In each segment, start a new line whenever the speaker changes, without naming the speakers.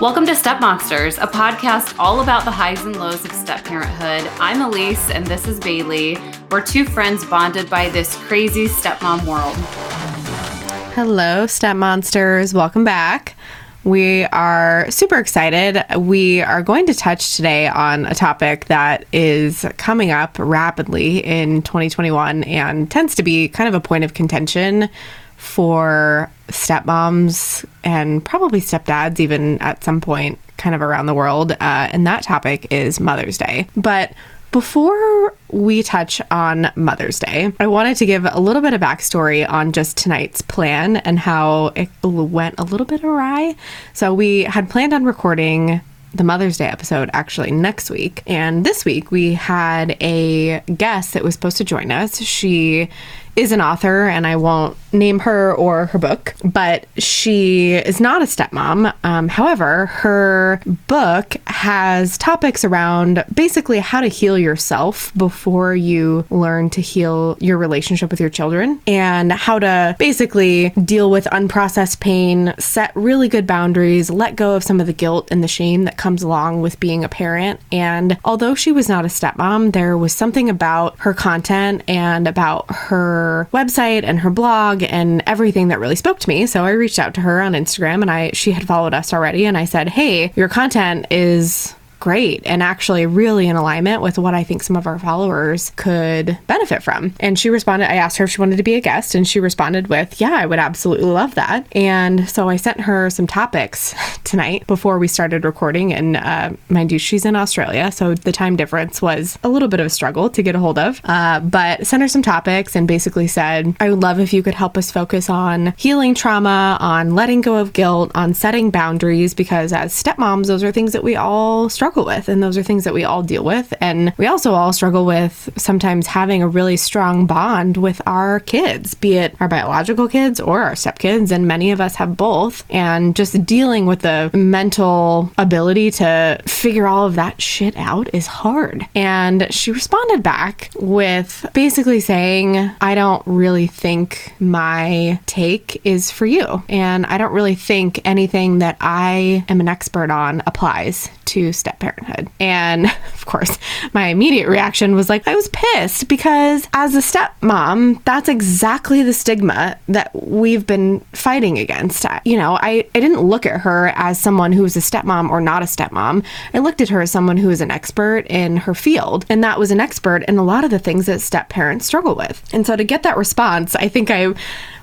Welcome to Step Monsters, a podcast all about the highs and lows of step parenthood. I'm Elise and this is Bailey. We're two friends bonded by this crazy stepmom world.
Hello, Step Monsters. Welcome back. We are super excited. We are going to touch today on a topic that is coming up rapidly in 2021 and tends to be kind of a point of contention for stepmoms and probably stepdads, even at some point, kind of around the world. Uh, and that topic is Mother's Day. But before we touch on Mother's Day, I wanted to give a little bit of backstory on just tonight's plan and how it went a little bit awry. So, we had planned on recording the Mother's Day episode actually next week. And this week we had a guest that was supposed to join us. She is an author, and I won't name her or her book, but she is not a stepmom. Um, however, her book has topics around basically how to heal yourself before you learn to heal your relationship with your children and how to basically deal with unprocessed pain, set really good boundaries, let go of some of the guilt and the shame that comes along with being a parent. And although she was not a stepmom, there was something about her content and about her website and her blog and everything that really spoke to me. So I reached out to her on Instagram and I she had followed us already and I said, "Hey, your content is great and actually really in alignment with what I think some of our followers could benefit from. And she responded, I asked her if she wanted to be a guest, and she responded with, Yeah, I would absolutely love that. And so I sent her some topics tonight before we started recording. And uh, mind you, she's in Australia, so the time difference was a little bit of a struggle to get a hold of. Uh, but sent her some topics and basically said, I would love if you could help us focus on healing trauma, on letting go of guilt, on setting boundaries, because as stepmoms, those are things that we all struggle struggle with. And those are things that we all deal with. And we also all struggle with sometimes having a really strong bond with our kids, be it our biological kids or our stepkids. And many of us have both. And just dealing with the mental ability to figure all of that shit out is hard. And she responded back with basically saying, I don't really think my take is for you. And I don't really think anything that I am an expert on applies to step parenthood. And of course, my immediate reaction was like, I was pissed because as a stepmom, that's exactly the stigma that we've been fighting against. You know, I, I didn't look at her as someone who was a stepmom or not a stepmom. I looked at her as someone who was an expert in her field, and that was an expert in a lot of the things that step parents struggle with. And so to get that response, I think I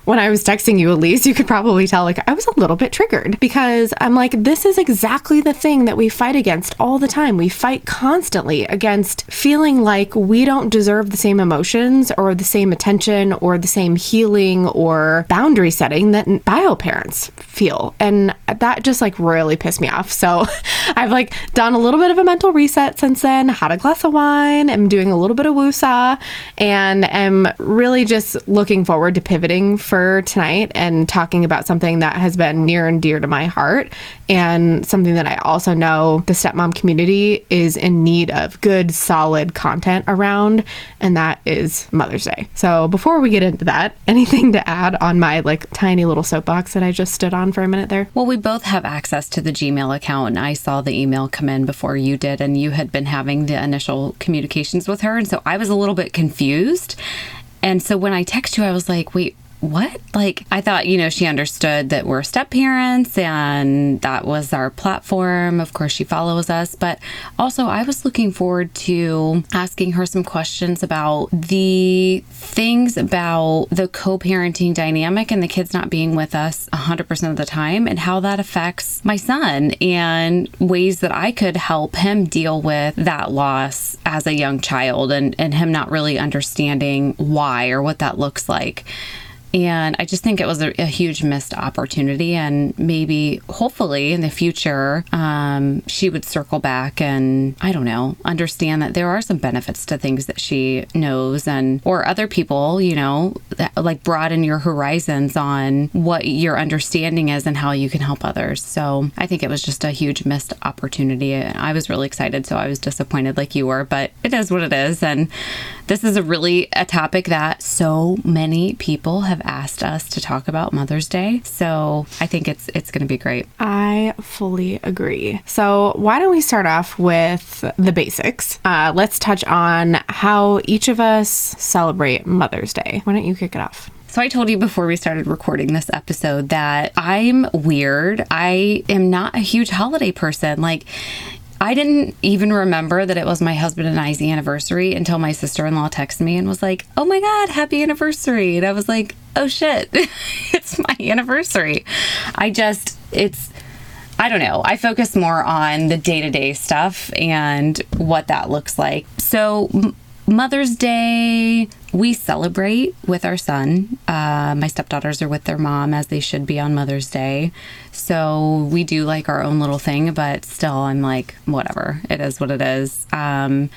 when I was texting you, Elise, you could probably tell like I was a little bit triggered because I'm like, this is exactly the thing that we fight against all the time. We fight constantly against feeling like we don't deserve the same emotions or the same attention or the same healing or boundary setting that bio parents feel. And that just like really pissed me off. So I've like done a little bit of a mental reset since then, had a glass of wine, I'm doing a little bit of woosah, and am really just looking forward to pivoting for for tonight and talking about something that has been near and dear to my heart and something that I also know the stepmom community is in need of good, solid content around, and that is Mother's Day. So before we get into that, anything to add on my like tiny little soapbox that I just stood on for a minute there?
Well, we both have access to the Gmail account, and I saw the email come in before you did, and you had been having the initial communications with her, and so I was a little bit confused. And so when I text you, I was like, wait, what? Like, I thought, you know, she understood that we're step parents and that was our platform. Of course, she follows us. But also, I was looking forward to asking her some questions about the things about the co parenting dynamic and the kids not being with us 100% of the time and how that affects my son and ways that I could help him deal with that loss as a young child and, and him not really understanding why or what that looks like. And I just think it was a, a, huge missed opportunity. And maybe, hopefully, in the future, um, she would circle back and, I don't know, understand that there are some benefits to things that she knows and, or other people, you know, that, like broaden your horizons on what your understanding is and how you can help others. So I think it was just a huge missed opportunity. I was really excited. So I was disappointed like you were, but it is what it is. And this is a really a topic that so many people have asked us to talk about Mother's Day. So I think it's it's going to be great.
I fully agree. So, why don't we start off with the basics? Uh, let's touch on how each of us celebrate Mother's Day. Why don't you kick it off?
So I told you before we started recording this episode that I'm weird. I am not a huge holiday person. Like I didn't even remember that it was my husband and I's anniversary until my sister in law texted me and was like, Oh my God, happy anniversary. And I was like, Oh shit, it's my anniversary. I just, it's, I don't know. I focus more on the day to day stuff and what that looks like. So, Mother's Day, we celebrate with our son. Uh, my stepdaughters are with their mom as they should be on Mother's Day. So we do like our own little thing, but still, I'm like, whatever. It is what it is. Um,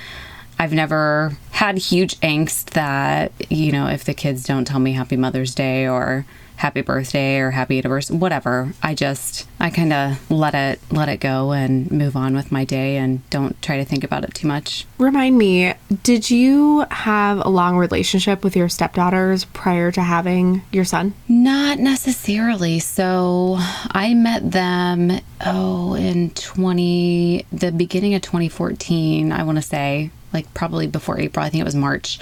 I've never had huge angst that, you know, if the kids don't tell me Happy Mother's Day or happy birthday or happy anniversary whatever. I just i kind of let it let it go and move on with my day and don't try to think about it too much.
Remind me did you have a long relationship with your stepdaughters prior to having your son?
Not necessarily. So i met them oh in 20 the beginning of 2014 i want to say like probably before april. I think it was march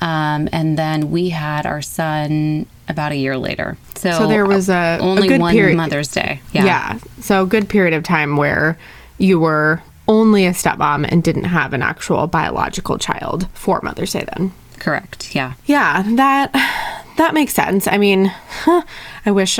um, and then we had our son about a year later. So,
so there was a
only
a good
one
period.
Mother's Day. Yeah.
yeah. So a good period of time where you were only a stepmom and didn't have an actual biological child for Mother's Day then.
Correct. Yeah.
Yeah, that that makes sense. I mean, I wish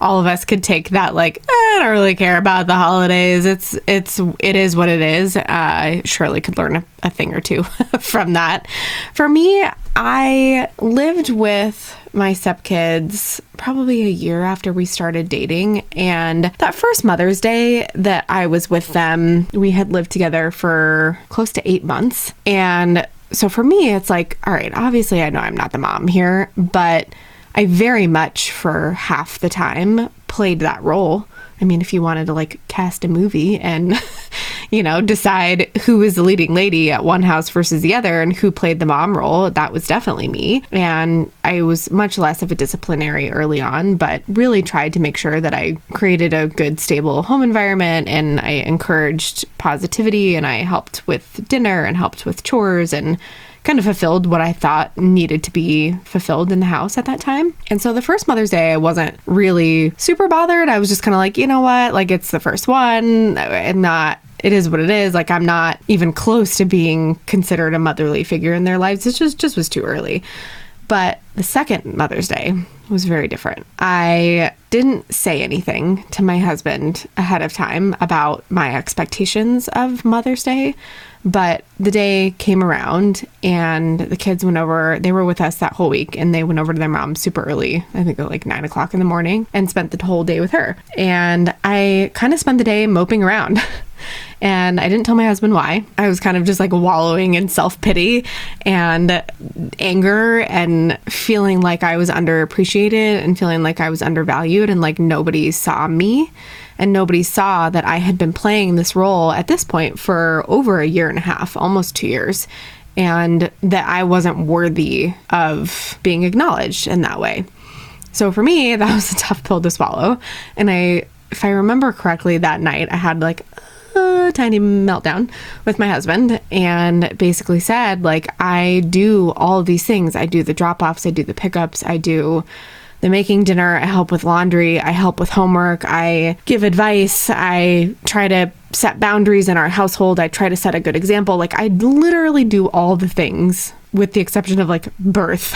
all of us could take that like I don't really care about the holidays. It's it's it is what it is. Uh, I surely could learn a, a thing or two from that. For me, I lived with my stepkids probably a year after we started dating. And that first Mother's Day that I was with them, we had lived together for close to eight months. And so for me, it's like, all right, obviously, I know I'm not the mom here, but I very much, for half the time, played that role. I mean, if you wanted to like cast a movie and, you know, decide who was the leading lady at one house versus the other and who played the mom role, that was definitely me. And I was much less of a disciplinary early on, but really tried to make sure that I created a good, stable home environment and I encouraged positivity and I helped with dinner and helped with chores and kind of fulfilled what I thought needed to be fulfilled in the house at that time. And so the first Mother's Day, I wasn't really super bothered. I was just kind of like, you know what? Like, it's the first one. I'm not it is what it is. Like I'm not even close to being considered a motherly figure in their lives. It just just was too early. But the second Mother's Day was very different. I didn't say anything to my husband ahead of time about my expectations of Mother's Day. But the day came around and the kids went over, they were with us that whole week and they went over to their mom super early, I think like nine o'clock in the morning, and spent the whole day with her. And I kind of spent the day moping around. and I didn't tell my husband why. I was kind of just like wallowing in self pity and anger and feeling like I was underappreciated and feeling like I was undervalued and like nobody saw me and nobody saw that I had been playing this role at this point for over a year and a half, almost two years, and that I wasn't worthy of being acknowledged in that way. So for me, that was a tough pill to swallow. And I, if I remember correctly, that night I had like a tiny meltdown with my husband and basically said, like, I do all these things. I do the drop offs, I do the pickups, I do the making dinner, I help with laundry, I help with homework, I give advice, I try to set boundaries in our household, I try to set a good example. Like, I literally do all the things with the exception of like birth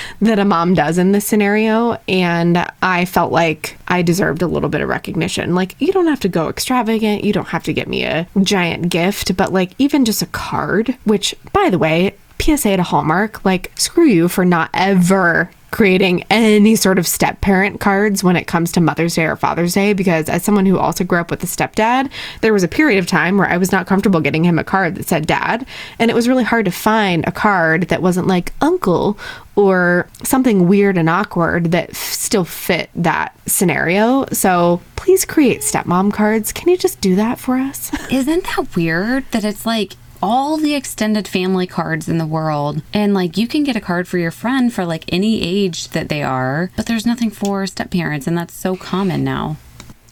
that a mom does in this scenario. And i felt like i deserved a little bit of recognition. Like you don't have to go extravagant. You don't have to get me a giant gift. But like even just a card which by the way PSA to Hallmark, like, screw you for not ever creating any sort of step parent cards when it comes to Mother's Day or Father's Day because as someone who also grew up with a stepdad, there was a period of time where I was not comfortable getting him a card that said dad, and it was really hard to find a card that wasn't like uncle or something weird and awkward that f- still fit that scenario. So please create stepmom cards. Can you just do that for us?
Isn't that weird that it's like all the extended family cards in the world. And like you can get a card for your friend for like any age that they are, but there's nothing for step parents. And that's so common now.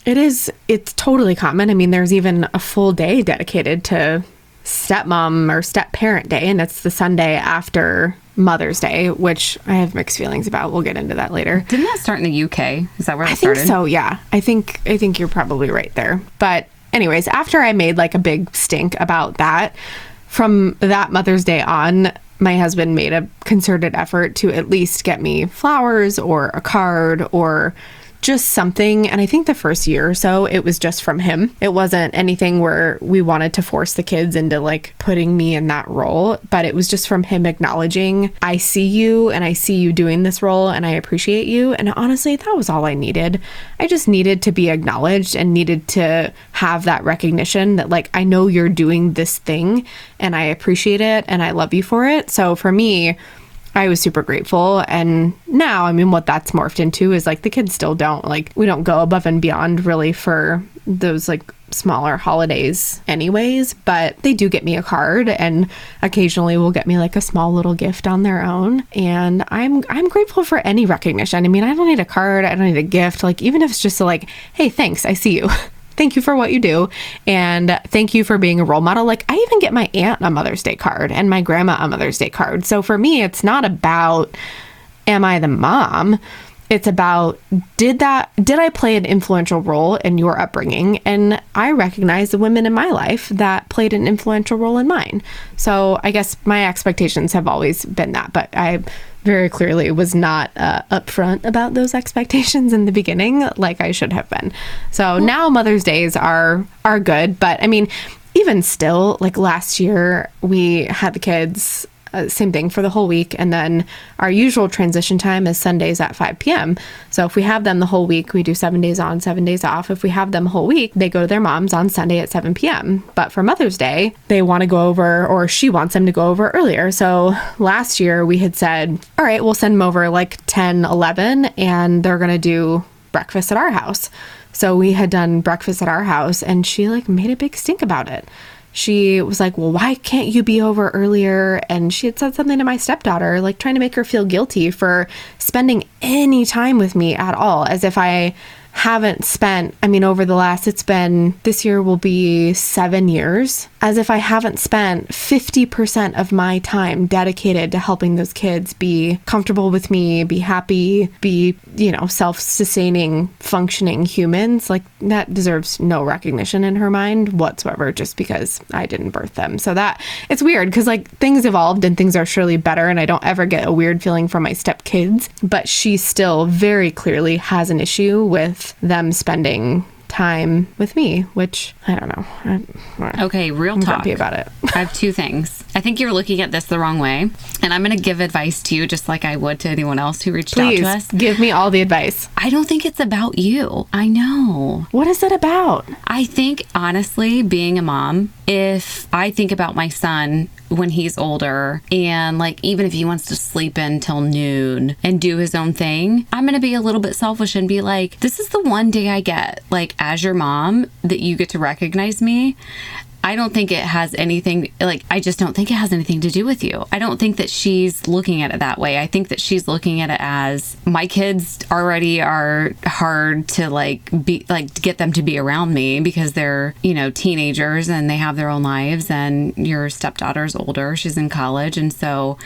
It is, it's totally common. I mean, there's even a full day dedicated to stepmom or step parent day, and it's the Sunday after Mother's Day, which I have mixed feelings about. We'll get into that later.
Didn't that start in the UK? Is that where it
I think
started?
so, yeah. I think I think you're probably right there. But anyways, after I made like a big stink about that, from that Mother's Day on, my husband made a concerted effort to at least get me flowers or a card or just something. And I think the first year or so, it was just from him. It wasn't anything where we wanted to force the kids into like putting me in that role, but it was just from him acknowledging, I see you and I see you doing this role and I appreciate you. And honestly, that was all I needed. I just needed to be acknowledged and needed to have that recognition that, like, I know you're doing this thing and I appreciate it and I love you for it. So for me, I was super grateful. And now, I mean, what that's morphed into is like the kids still don't like, we don't go above and beyond really for those like smaller holidays, anyways. But they do get me a card and occasionally will get me like a small little gift on their own. And I'm, I'm grateful for any recognition. I mean, I don't need a card, I don't need a gift. Like, even if it's just like, hey, thanks, I see you. thank you for what you do. And thank you for being a role model. Like i even get my aunt a mother's day card and my grandma a mother's day card. So for me it's not about am i the mom it's about did that did i play an influential role in your upbringing and i recognize the women in my life that played an influential role in mine so i guess my expectations have always been that but i very clearly was not uh, upfront about those expectations in the beginning like I should have been. So now Mother's Days are are good, but I mean even still like last year we had the kids uh, same thing for the whole week. And then our usual transition time is Sundays at 5 p.m. So if we have them the whole week, we do seven days on, seven days off. If we have them whole week, they go to their mom's on Sunday at 7 p.m. But for Mother's Day, they want to go over, or she wants them to go over earlier. So last year we had said, all right, we'll send them over like 10, 11, and they're going to do breakfast at our house. So we had done breakfast at our house, and she like made a big stink about it she was like, Well, why can't you be over earlier? And she had said something to my stepdaughter, like trying to make her feel guilty for spending any time with me at all, as if I haven't spent, I mean, over the last, it's been, this year will be seven years, as if I haven't spent 50% of my time dedicated to helping those kids be comfortable with me, be happy, be, you know, self sustaining, functioning humans. Like, that deserves no recognition in her mind whatsoever, just because I didn't birth them. So that, it's weird because, like, things evolved and things are surely better, and I don't ever get a weird feeling from my stepkids, but she still very clearly has an issue with them spending time with me, which I don't know. I,
Okay, real
I'm
talk.
about it.
I have two things. I think you're looking at this the wrong way, and I'm going to give advice to you just like I would to anyone else who reached
Please
out to us.
give me all the advice.
I don't think it's about you. I know.
What is it about?
I think honestly, being a mom, if I think about my son when he's older and like even if he wants to sleep in till noon and do his own thing, I'm to be a little bit selfish and be like, this is the one day I get like as your mom that you get to recognize me. I don't think it has anything like I just don't think it has anything to do with you. I don't think that she's looking at it that way. I think that she's looking at it as my kids already are hard to like be like get them to be around me because they're, you know, teenagers and they have their own lives and your stepdaughter's older, she's in college and so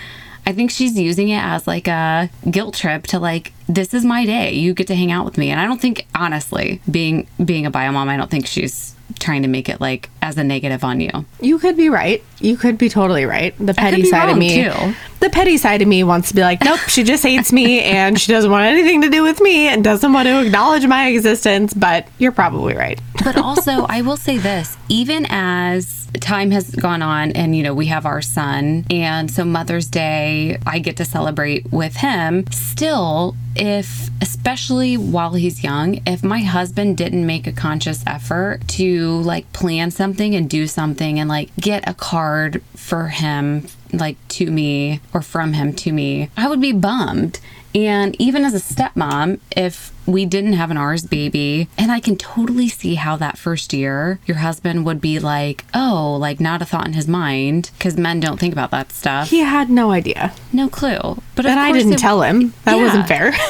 I think she's using it as like a guilt trip to like this is my day. You get to hang out with me. And I don't think honestly, being being a bio mom, I don't think she's trying to make it like as a negative on you.
You could be right. You could be totally right. The petty side of me,
too.
the petty side of me wants to be like, nope, she just hates me and she doesn't want anything to do with me and doesn't want to acknowledge my existence. But you're probably right.
But also, I will say this, even as time has gone on and you know, we have our son and so Mother's Day, I get to celebrate with him. Still, if especially while he's young, if my husband didn't make a conscious effort to like plan something and do something and like get a card for him like to me or from him to me, I would be bummed. And even as a stepmom, if we didn't have an ours baby, and I can totally see how that first year your husband would be like, oh, like not a thought in his mind, because men don't think about that stuff.
He had no idea.
No clue. But
And I didn't
it-
tell him. That
Yeah.
wasn't fair.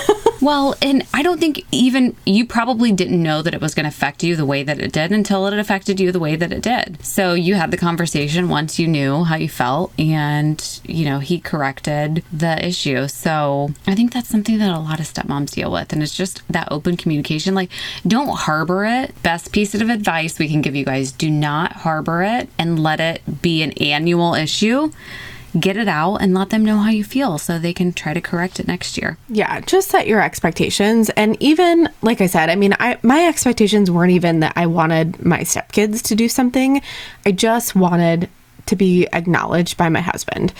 Well, and I don't think even you probably didn't know that it was going to affect you the way that it did until it affected you the way that it did. So you had the conversation once you knew how you felt, and you know he corrected the issue. So I think that's something that a lot of stepmoms deal with, and it's just that open communication. Like, don't harbor it. Best piece of advice we can give you guys: do not harbor it and let it be an annual issue. Get it out and let them know how you feel so they can try to correct it next year.
Yeah, just set your expectations. And even like I said, I mean, I my expectations weren't even that I wanted my stepkids to do something. I just wanted to be acknowledged by my husband.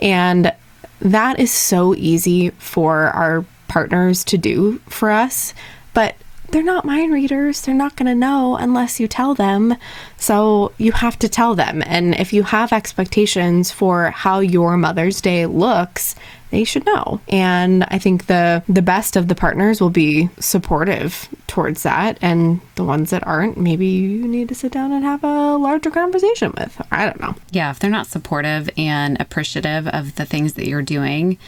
And that is so easy for our partners to do for us, but they're not mind readers. They're not going to know unless you tell them. So you have to tell them. And if you have expectations for how your Mother's Day looks, they should know. And I think the the best of the partners will be supportive towards that and the ones that aren't, maybe you need to sit down and have a larger conversation with. I don't know.
yeah, if they're not supportive and appreciative of the things that you're doing,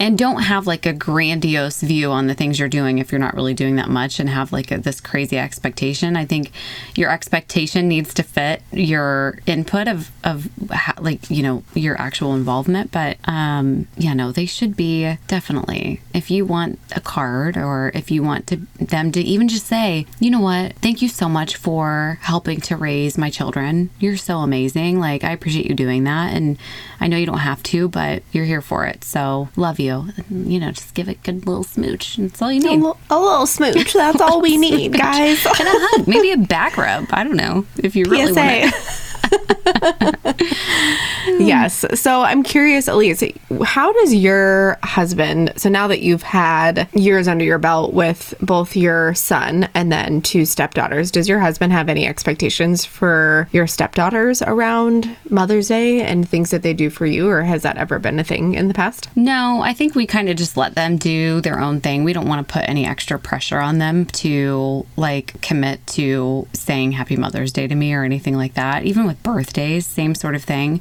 and don't have like a grandiose view on the things you're doing if you're not really doing that much and have like a, this crazy expectation, I think your expectation needs to fit your input of, of how, like, you know, your actual involvement. But um, yeah, no, they should be definitely, if you want a card or if you want to them to even just say, you know what, thank you so much for helping to raise my children. You're so amazing. Like, I appreciate you doing that. And I know you don't have to, but you're here for it. So, love you. You know, just give it a good little smooch. That's all you
A
need.
little, a little smooch. That's all we need, guys.
And a hug, maybe a back rub. I don't know if you really want
PSA.
it.
yes. So I'm curious, Elise, how does your husband, so now that you've had years under your belt with both your son and then two stepdaughters, does your husband have any expectations for your stepdaughters around Mother's Day and things that they do for you? Or has that ever been a thing in the past?
No, I think we kind of just let them do their own thing. We don't want to put any extra pressure on them to like commit to saying Happy Mother's Day to me or anything like that. Even with birthdays, same sort of thing.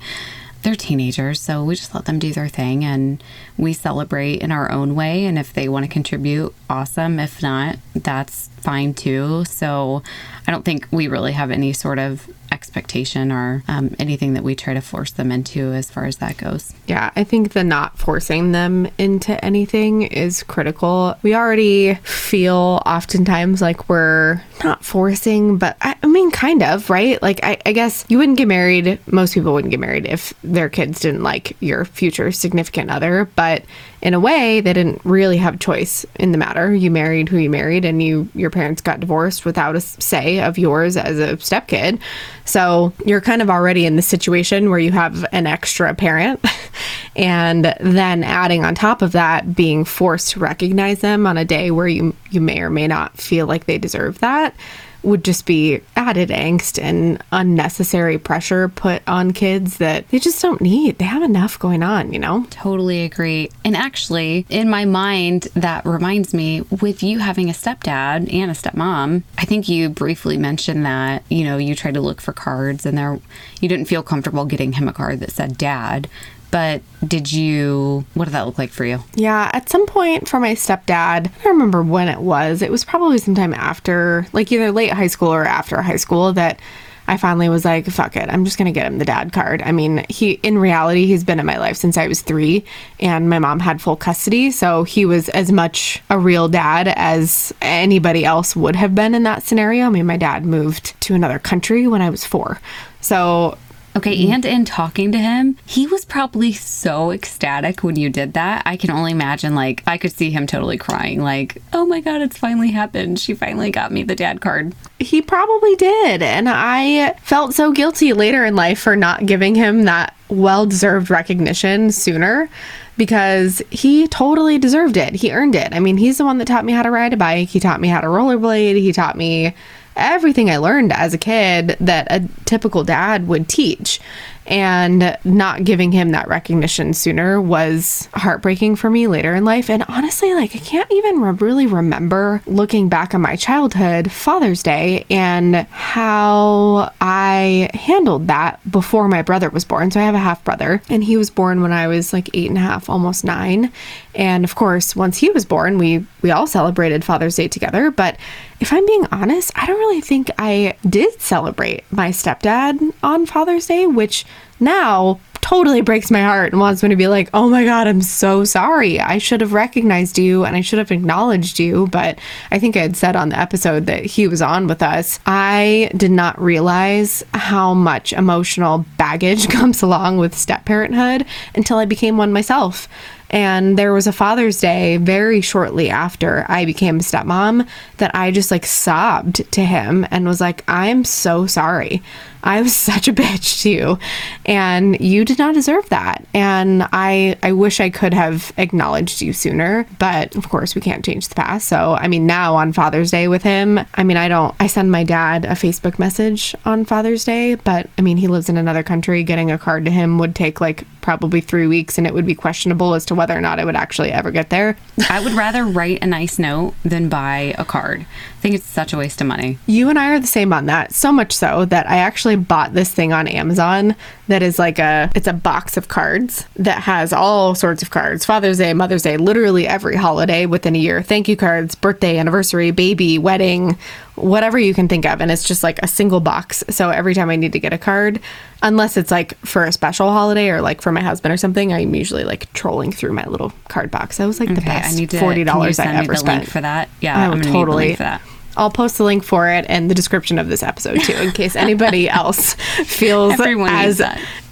They're teenagers, so we just let them do their thing and we celebrate in our own way. And if they want to contribute, awesome. If not, that's fine too. So I don't think we really have any sort of expectation or um, anything that we try to force them into as far as that goes.
Yeah, I think the not forcing them into anything is critical. We already feel oftentimes like we're not forcing, but I, I mean, kind of, right? Like, I, I guess you wouldn't get married, most people wouldn't get married if their kids didn't like your future significant other, but in a way, they didn't really have choice in the matter. You married who you married, and you your parents got divorced without a say of yours as a stepkid. So you're kind of already in the situation where you have an extra parent, and then adding on top of that, being forced to recognize them on a day where you you may or may not feel like they deserve that would just be added angst and unnecessary pressure put on kids that they just don't need. They have enough going on, you know?
Totally agree. And actually, in my mind, that reminds me with you having a stepdad and a stepmom, I think you briefly mentioned that, you know, you tried to look for cards and there you didn't feel comfortable getting him a card that said dad. But did you, what did that look like for you?
Yeah, at some point for my stepdad, I don't remember when it was. It was probably sometime after, like either late high school or after high school, that I finally was like, fuck it, I'm just gonna get him the dad card. I mean, he, in reality, he's been in my life since I was three, and my mom had full custody, so he was as much a real dad as anybody else would have been in that scenario. I mean, my dad moved to another country when I was four. So
Okay, mm-hmm. and in talking to him, he was probably so ecstatic when you did that. I can only imagine, like, I could see him totally crying, like, oh my God, it's finally happened. She finally got me the dad card.
He probably did. And I felt so guilty later in life for not giving him that well deserved recognition sooner because he totally deserved it. He earned it. I mean, he's the one that taught me how to ride a bike, he taught me how to rollerblade, he taught me everything I learned as a kid that a typical dad would teach. And not giving him that recognition sooner was heartbreaking for me later in life. And honestly, like, I can't even re- really remember looking back on my childhood, Father's Day, and how I handled that before my brother was born. So I have a half brother, and he was born when I was like eight and a half, almost nine. And of course, once he was born, we we all celebrated Father's Day together. But if I'm being honest, I don't really think I did celebrate my stepdad on Father's Day, which now totally breaks my heart and wants me to be like, oh my God, I'm so sorry. I should have recognized you and I should have acknowledged you. But I think I had said on the episode that he was on with us, I did not realize how much emotional baggage comes along with step parenthood until I became one myself. And there was a Father's Day very shortly after I became a stepmom that I just like sobbed to him and was like, I'm so sorry. I was such a bitch to you and you did not deserve that. And I I wish I could have acknowledged you sooner, but of course we can't change the past. So, I mean, now on Father's Day with him, I mean, I don't I send my dad a Facebook message on Father's Day, but I mean, he lives in another country. Getting a card to him would take like probably 3 weeks and it would be questionable as to whether or not I would actually ever get there.
I would rather write a nice note than buy a card. I think it's such a waste of money.
You and I are the same on that. So much so that I actually bought this thing on Amazon that is like a it's a box of cards that has all sorts of cards. Father's Day, Mother's Day, literally every holiday within a year. Thank you cards, birthday, anniversary, baby, wedding, whatever you can think of and it's just like a single box. So every time I need to get a card, unless it's like for a special holiday or like for my husband or something, I'm usually like trolling through my little card box. That was like the best
I need to
forty
can you
dollars I
send me
ever
the
spent
for that. Yeah, I'm gonna need the
totally.
for that.
I'll post the link for it and the description of this episode too, in case anybody else feels
Everyone
as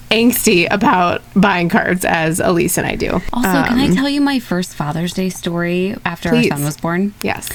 angsty about buying cards as Elise and I do.
Also, can I um, tell you my first Father's Day story after
Please.
our son was born?
Yes.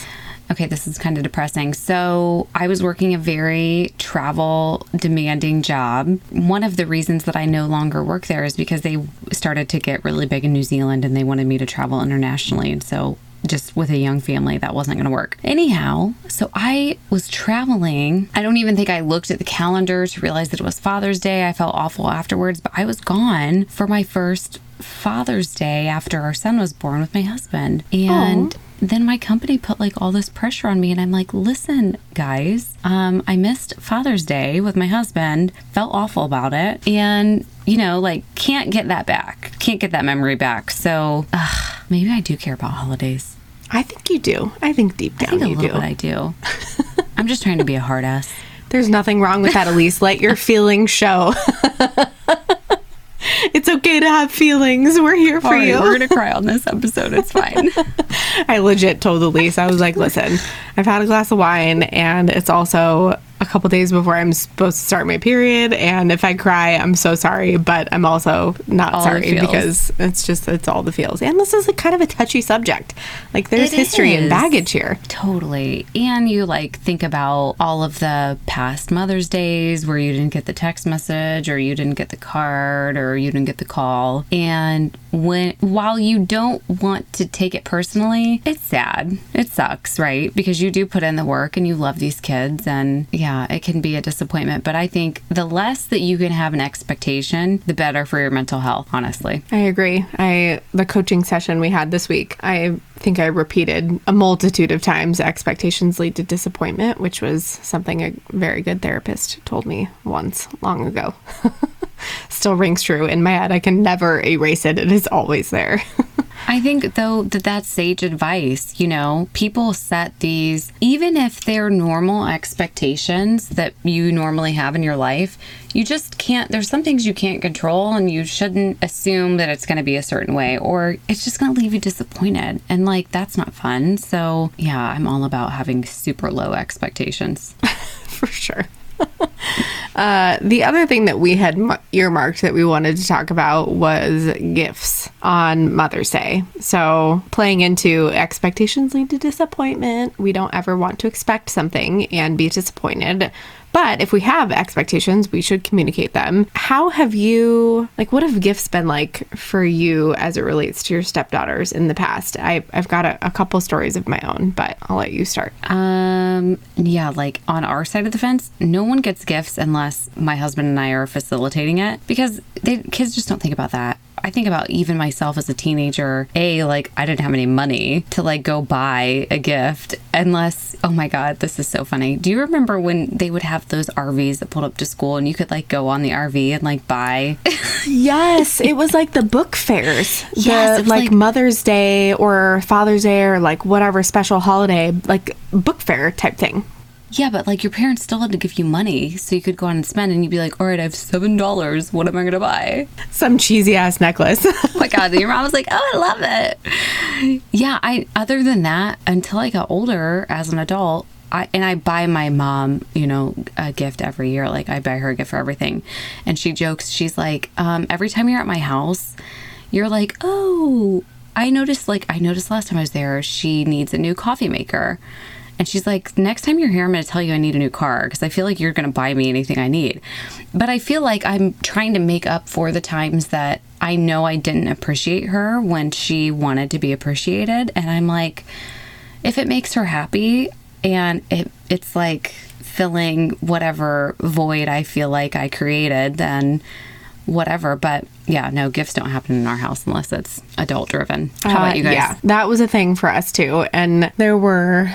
Okay, this is kind of depressing. So, I was working a very travel demanding job. One of the reasons that I no longer work there is because they started to get really big in New Zealand and they wanted me to travel internationally. And so, just with a young family, that wasn't going to work. Anyhow, so I was traveling. I don't even think I looked at the calendar to realize that it was Father's Day. I felt awful afterwards, but I was gone for my first Father's Day after our son was born with my husband. And then my company put like all this pressure on me and i'm like listen guys um, i missed father's day with my husband felt awful about it and you know like can't get that back can't get that memory back so ugh, maybe i do care about holidays
I think you do. I think deep
i
down
think a
you
little
do.
bit i do i'm just trying to be a hard ass
There's nothing wrong with that, Elise. Let your feelings show. it's okay to have feelings. We're here for
right,
you.
we're gonna cry on this episode it's fine
I legit told Elise, I was like, listen, I've had a glass of wine and it's also a couple days before I'm supposed to start my period. And if I cry, I'm so sorry, but I'm also not
All
sorry because it's just, it's all the feels. And this is a kind of a touchy subject. Like there's
It
history and baggage here.
Totally. And you like think about all of the past Mother's Days where you didn't get the text message or you didn't get the card or you didn't get the call. And when while you don't want to take it personally, it's sad. It sucks, right? Because you do put in the work and you love these kids and yeah, it can be a disappointment, but I think the less that you can have an expectation, the better for your mental health, honestly.
I agree. I the coaching session we had this week, I think I repeated a multitude of times expectations lead to disappointment, which was something a very good therapist told me once long ago. Still rings true in my head. I can never erase it. It is always there.
I think though that that's sage advice. You know, people set these even if they're normal expectations that you normally have in your life. You just can't. There's some things you can't control, and you shouldn't assume that it's going to be a certain way, or it's just going to leave you disappointed. And like that's not fun. So yeah, I'm all about having super low expectations.
for sure. uh, the other thing that we had earmarked that we wanted to talk about was gifts on Mother's Day. So, playing into expectations lead to disappointment. We don't ever want to expect something and be disappointed. But if we have expectations, we should communicate them. How have you, like, what have gifts been like for you as it relates to your stepdaughters in the past? I, I've got a, a couple stories of my own, but I'll let you start.
Um, yeah, like on our side of the fence, no one gets gifts unless my husband and I are facilitating it because they, kids just don't think about that. I think about even myself as a teenager. A, like, I didn't have any money to like go buy a gift unless, oh my God, this is so funny. Do you remember when they would have those RVs that pulled up to school and you could like go on the RV and like buy?
Yes, it was like the book fairs.
Yes,
the, like,
like-
Mother's Day or Father's Day or like whatever special holiday, like book fair type thing.
Yeah, but like your parents still had to give you money so you could go on and spend and you'd be like, all right, I have $7. What am I going to buy?
Some cheesy ass necklace.
Oh my god, your mom was like, "Oh, I love it." Yeah, I other than that, until I got older as an adult, I and I buy my mom, you know, a gift every year. Like I buy her a gift for everything. And she jokes, she's like, um, every time you're at my house, you're like, "Oh, I noticed like I noticed last time I was there, she needs a new coffee maker." And she's like, next time you're here, I'm going to tell you I need a new car because I feel like you're going to buy me anything I need. But I feel like I'm trying to make up for the times that I know I didn't appreciate her when she wanted to be appreciated. And I'm like, if it makes her happy and it, it's like filling whatever void I feel like I created, then whatever. But yeah, no, gifts don't happen in our house unless it's adult driven. How about
Uh,
you guys?
Yeah, that was a thing for us too. And there were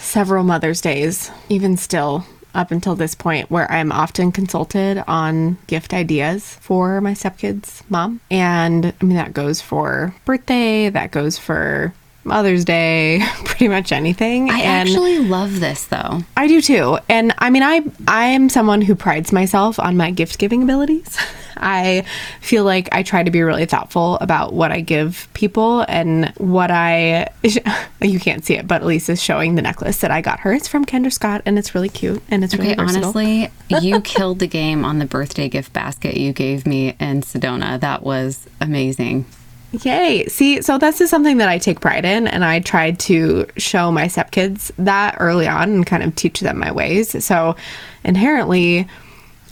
several Mother's Days, even still up until this point, where I'm often consulted on gift ideas for my stepkid's mom. And I mean, that goes for birthday, that goes for Mother's Day, pretty much anything.
I
and
actually love this though.
I do too. And I mean I I am someone who prides myself on my gift giving abilities. I feel like I try to be really thoughtful about what I give people and what I you can't see it, but Elise is showing the necklace that I got her. It's from Kendra Scott and it's really cute and it's really
Okay,
versatile.
honestly, you killed the game on the birthday gift basket you gave me in Sedona. That was amazing.
Yay. See, so this is something that I take pride in, and I tried to show my stepkids that early on and kind of teach them my ways. So inherently,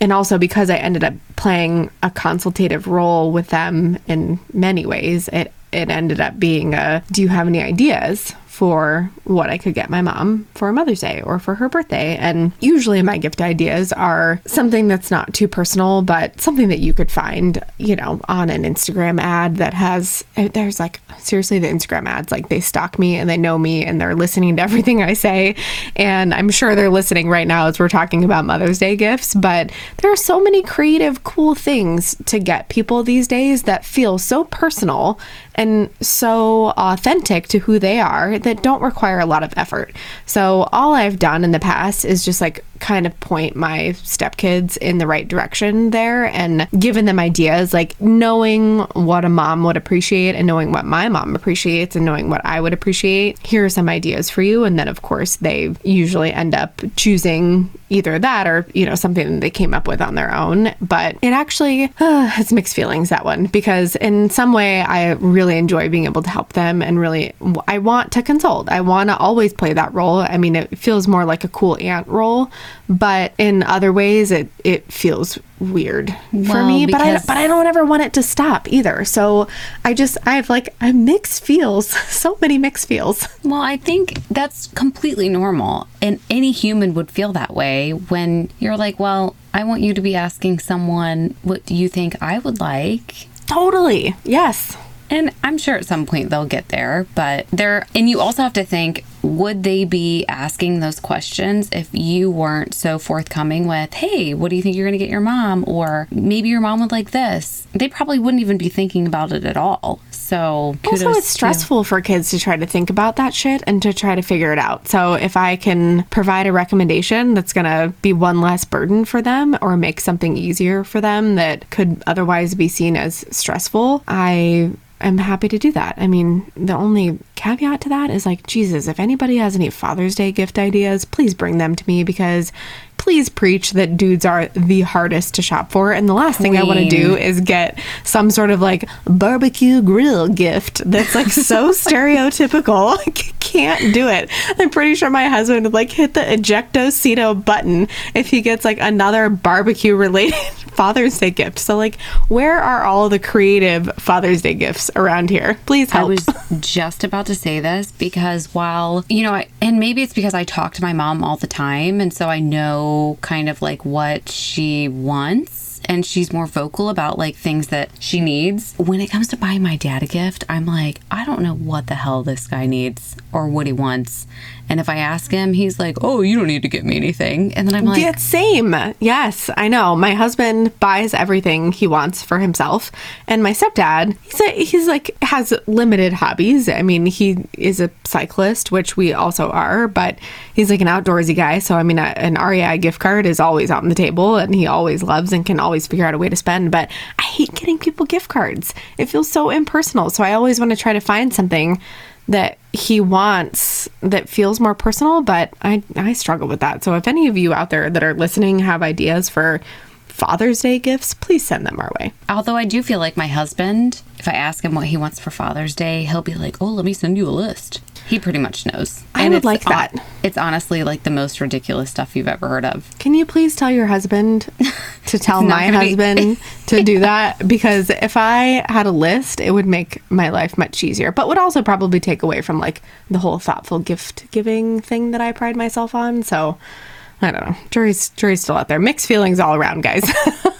and also because I ended up playing a consultative role with them in many ways, it, it ended up being a do you have any ideas? For what I could get my mom for Mother's Day or for her birthday. And usually my gift ideas are something that's not too personal, but something that you could find, you know, on an Instagram ad that has, eh, there's like, seriously, the Instagram ads, like they stalk me and they know me and they're listening to everything I say. And I'm sure they're listening right now as we're talking about Mother's Day gifts, but there are so many creative, cool things to get people these days that feel so personal and so authentic to who they are that don't require a lot of effort. So, all I've done in the past is just like kind of point my stepkids in the right direction there and given them ideas, like knowing what a mom would appreciate and knowing what my mom appreciates and knowing what I would appreciate. Here are some ideas for you. And then, of course, they usually end up choosing either that or, you know, something they came up with on their own. But it actually uh, has mixed feelings, that one, because in some way I really enjoy being able to help them and really, I want to consult. I want to always play that role. I mean, it feels more like a cool aunt role, but in other ways, it, it feels weird for me. But I, but I don't ever want it to stop either. So I just, I have like, I mixed feels, so many mixed feels.
Well, I think that's completely normal. And any human would feel that way when you're like, well, I want you to be asking someone, what do you think I would like?
Totally. Yes.
And I'm sure at some point they'll get there, but there, and you also have to think would they be asking those questions if you weren't so forthcoming with, hey, what do you think you're going to get your mom? Or maybe your mom would like this. They probably wouldn't even be thinking about it at all. So,
Also, it's stressful for kids to try to think about that shit and to try to figure it out. So, if I can provide a recommendation that's going to be one less burden for them or make something easier for them that could otherwise be seen as stressful, I am happy to do that. I mean, the only caveat to that is like, Jesus, if anybody has any Father's Day gift ideas, please bring them to me because please preach that dudes are the hardest to shop for. And the last thing I want to do is get some sort of like barbecue grill gift that's like so stereotypical. I can't do it. I'm pretty sure my husband would like hit the ejectocito button if he gets like another barbecue related Father's Day gift. So like where are all the creative Father's Day gifts around here? Please help.
I was just about to say this because while, you know, I, and maybe it's because I talk to my mom all the time and so I know kind of like what she wants and she's more vocal about like things that she needs. When it comes to buying my dad a gift, I'm like, I don't know what the hell this guy needs or what he wants. And if I ask him, he's like, "Oh, you don't need to get me anything." And then I'm like,
"Yeah, same. Yes, I know. My husband buys everything he wants for himself, and my stepdad, he's a, he's like has limited hobbies. I mean, he is a cyclist, which we also are, but he's like an outdoorsy guy. So I mean, a, an REI gift card is always on the table, and he always loves and can always figure out a way to spend. But I hate getting people gift cards. It feels so impersonal. So I always want to try to find something that he wants that feels more personal, but I I struggle with that. So if any of you out there that are listening have ideas for Father's Day gifts, please send them our way.
Although I do feel like my husband, if I ask him what he wants for Father's Day, he'll be like, "Oh, let me send you a list." He pretty much knows.
I and would like that.
it's honestly like the most ridiculous stuff you've ever heard of.
Can you please tell your husband to tell my husband to do that? Because if I had a list, it would make my life much easier, but would also probably take away from like the whole thoughtful gift giving thing that I pride myself on. So I don't know. Jury's jury's still out there. Mixed feelings all around, guys.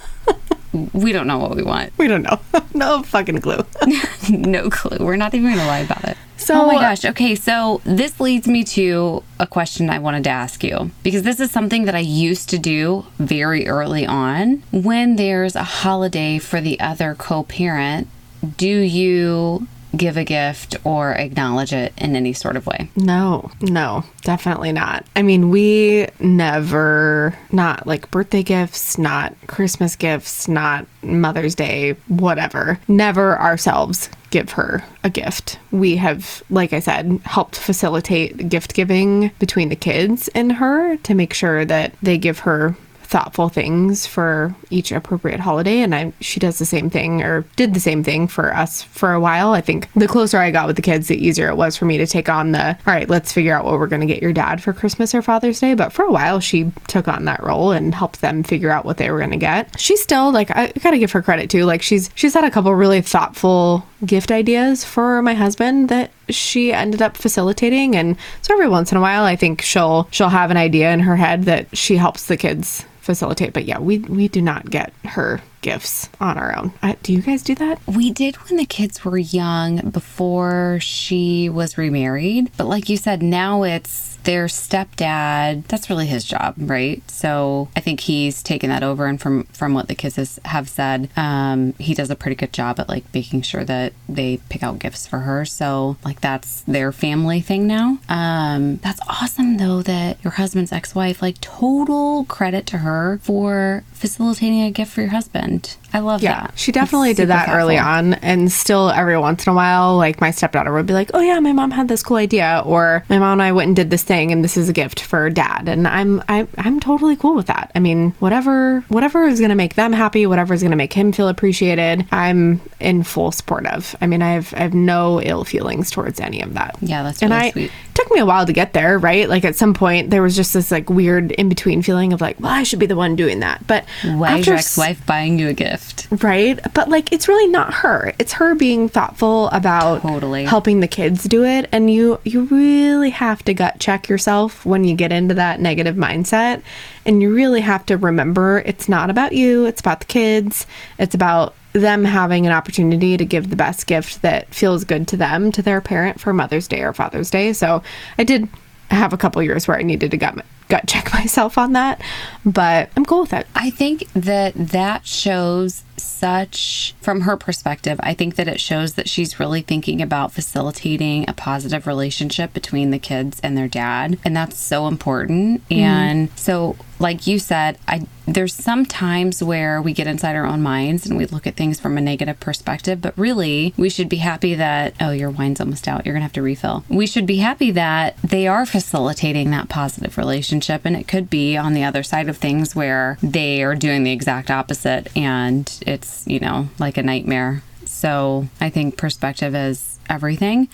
we don't know what we want.
We don't know. no fucking clue.
no clue. We're not even going to lie about it. So, oh my gosh. Okay, so this leads me to a question I wanted to ask you because this is something that I used to do very early on. When there's a holiday for the other co parent, do you give a gift or acknowledge it in any sort of way.
No, no, definitely not. I mean, we never, not like birthday gifts, not Christmas gifts, not Mother's Day, whatever, never ourselves give her a gift. We have, like I said, helped facilitate gift giving between the kids and her to make sure that they give her thoughtful things for each appropriate holiday and I she does the same thing or did the same thing for us for a while. I think the closer I got with the kids the easier it was for me to take on the all right, let's figure out what we're going to get your dad for Christmas or Father's Day, but for a while she took on that role and helped them figure out what they were going to get. She's still like I got to give her credit too. Like she's she's had a couple really thoughtful gift ideas for my husband that she ended up facilitating and so every once in a while I think she'll she'll have an idea in her head that she helps the kids facilitate. But yeah, we we do not get her gifts on our own. Uh, do you guys do that?
We did when the kids were young before she was remarried. But like you said, now it's their stepdad, that's really his job, right? So I think he's taken that over. And from from what the kids has, have said, um, he does a pretty good job at like making sure that they pick out gifts for her. So like that's their family thing now. Um, that's awesome though that your husband's ex-wife, like total credit to her for facilitating a gift for your husband. I love yeah, that.
She definitely did that thoughtful. early on. And still, every once in a while, like my stepdaughter would be like, oh, yeah, my mom had this cool idea. Or my mom and I went and did this thing, and this is a gift for dad. And I'm, I, I'm totally cool with that. I mean, whatever, whatever is going to make them happy, whatever is going to make him feel appreciated, I'm in full support of. I mean, I have, I have no ill feelings towards any of that.
Yeah, that's really
and I,
sweet.
took me a while to get there, right? Like at some point, there was just this like weird in between feeling of like, well, I should be the one doing that. But
why is your ex-wife buying you a gift?
Right but like it's really not her it's her being thoughtful about
totally
helping the kids do it and you you really have to gut check yourself when you get into that negative mindset and you really have to remember it's not about you it's about the kids it's about them having an opportunity to give the best gift that feels good to them to their parent for Mother's Day or Father's Day. So I did have a couple years where I needed to gut gut check myself on that, but I'm cool with it.
I think that that shows such from her perspective. I think that it shows that she's really thinking about facilitating a positive relationship between the kids and their dad, and that's so important. Mm. And so like you said, I there's some times where we get inside our own minds and we look at things from a negative perspective, but really we should be happy that, oh, your wine's almost out. You're going to have to refill. We should be happy that they are facilitating that positive relationship. And it could be on the other side of things where they are doing the exact opposite and it's, you know, like a nightmare. So I think perspective is everything.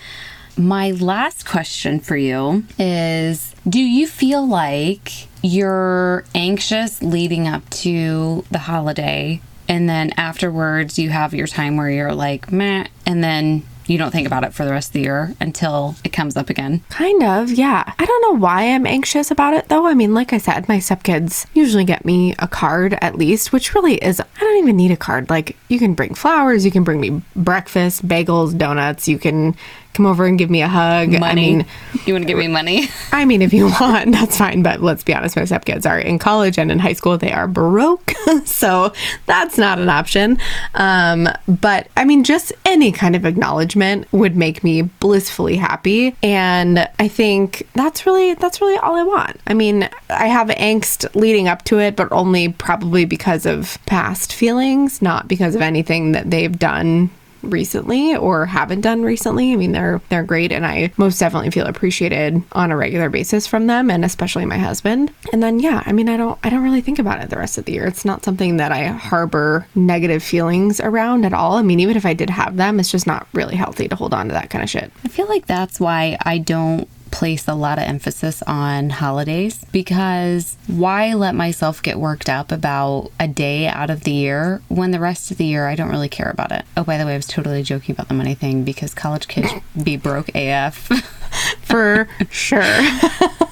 My last question for you is Do you feel like you're anxious leading up to the holiday? And then afterwards, you have your time where you're like, meh, and then you don't think about it for the rest of the year until it comes up again.
Kind of, yeah. I don't know why I'm anxious about it though. I mean, like I said, my stepkids usually get me a card at least, which really is, I don't even need a card. Like, you can bring flowers, you can bring me breakfast, bagels, donuts, you can come over and give me a hug.
Money.
I mean,
you want to give me money?
I mean, if you want, that's fine. But let's be honest, my stepkids are in college and in high school. They are broke. so that's not an option. Um, but I mean, just any kind of acknowledgement would make me blissfully happy. And I think that's really, that's really all I want. I mean, I have angst leading up to it, but only probably because of past feelings, not because of anything that they've done recently or haven't done recently. I mean, they're they're great and I most definitely feel appreciated on a regular basis from them and especially my husband. And then yeah, I mean, I don't I don't really think about it the rest of the year. It's not something that I harbor negative feelings around at all. I mean, even if I did have them, it's just not really healthy to hold on to that kind of shit.
I feel like that's why I don't place a lot of emphasis on holidays because why let myself get worked up about a day out of the year when the rest of the year I don't really care about it? Oh, by the way, I was totally joking about the money thing because college kids be broke AF.
For sure.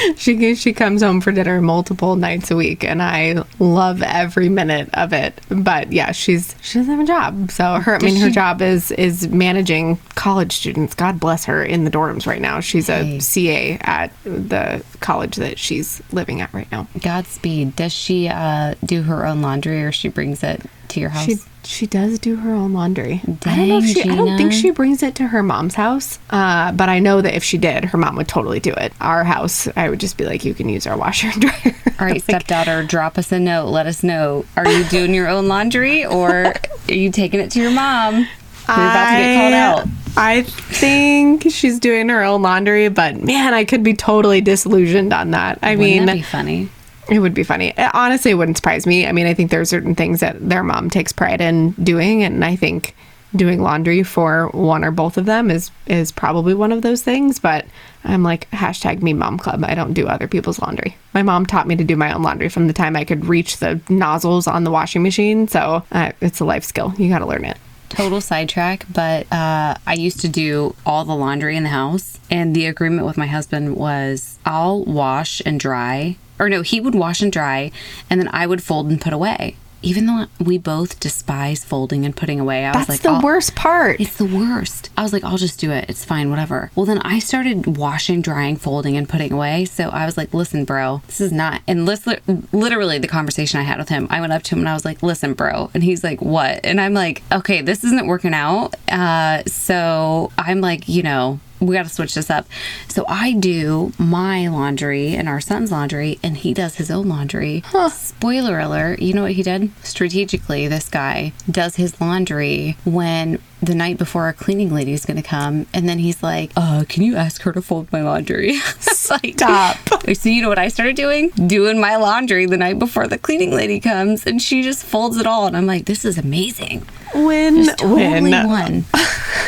she she comes home for dinner multiple nights a week, and I love every minute of it. But yeah, she's she doesn't have a job, so her I mean her job is is managing college students. God bless her in the dorms right now. She's
Hey.
a CA at the college that she's living at right now.
Godspeed. Does she uh, do her own laundry or she brings it to your house?
She she does do her own laundry. I don't know if
Dang,
she. I don't think she brings it to her mom's house. Uh, but I know that if she did, her mom would totally do it. Our house, I would just be like, you can use our washer and dryer.
All right, stepdaughter, drop us a note. Let us know. Are you doing your own laundry or are you taking it to your mom? You're about to get called out.
I think she's doing her own laundry, but man, I could be totally disillusioned on that. I
Wouldn't
mean,
that be funny?
It would be funny. Uh, Honestly, it wouldn't surprise me. I mean, I think there are certain things that their mom takes pride in doing, and I think doing laundry for one or both of them is is probably one of those things. But I'm like hashtag me mom club. I don't do other people's laundry. My mom taught me to do my own laundry from the time I could reach the nozzles on the washing machine. So uh, it's a life skill. You got to learn it.
Total sidetrack, but uh, I used to do all the laundry in the house, and the agreement with my husband was I'll wash and dry, or no, he would wash and dry, and then I would fold and put away. Even though we both despise folding and putting away, I
That's
was like,
the worst part.
It's the worst. I was like, I'll just do it. It's fine, whatever. Well, then I started washing, drying, folding, and putting away. So I was like, listen, bro, this is not. And listen, literally, the conversation I had with him, I went up to him and I was like, listen, bro. And he's like, what? And I'm like, okay, this isn't working out. Uh, so I'm like, you know, we got to switch this up. So I do my laundry and our son's laundry, and he does his own laundry. Spoiler alert, you know what he did? Strategically, this guy does his laundry when the night before our cleaning lady is going to come, and then he's like, uh, can you ask her to fold my laundry? It's like,
Stop.
so you know what I started doing? Doing my laundry the night before the cleaning lady comes, and she just folds it all, and I'm like, this is amazing.
Win,
Just totally
win.
won.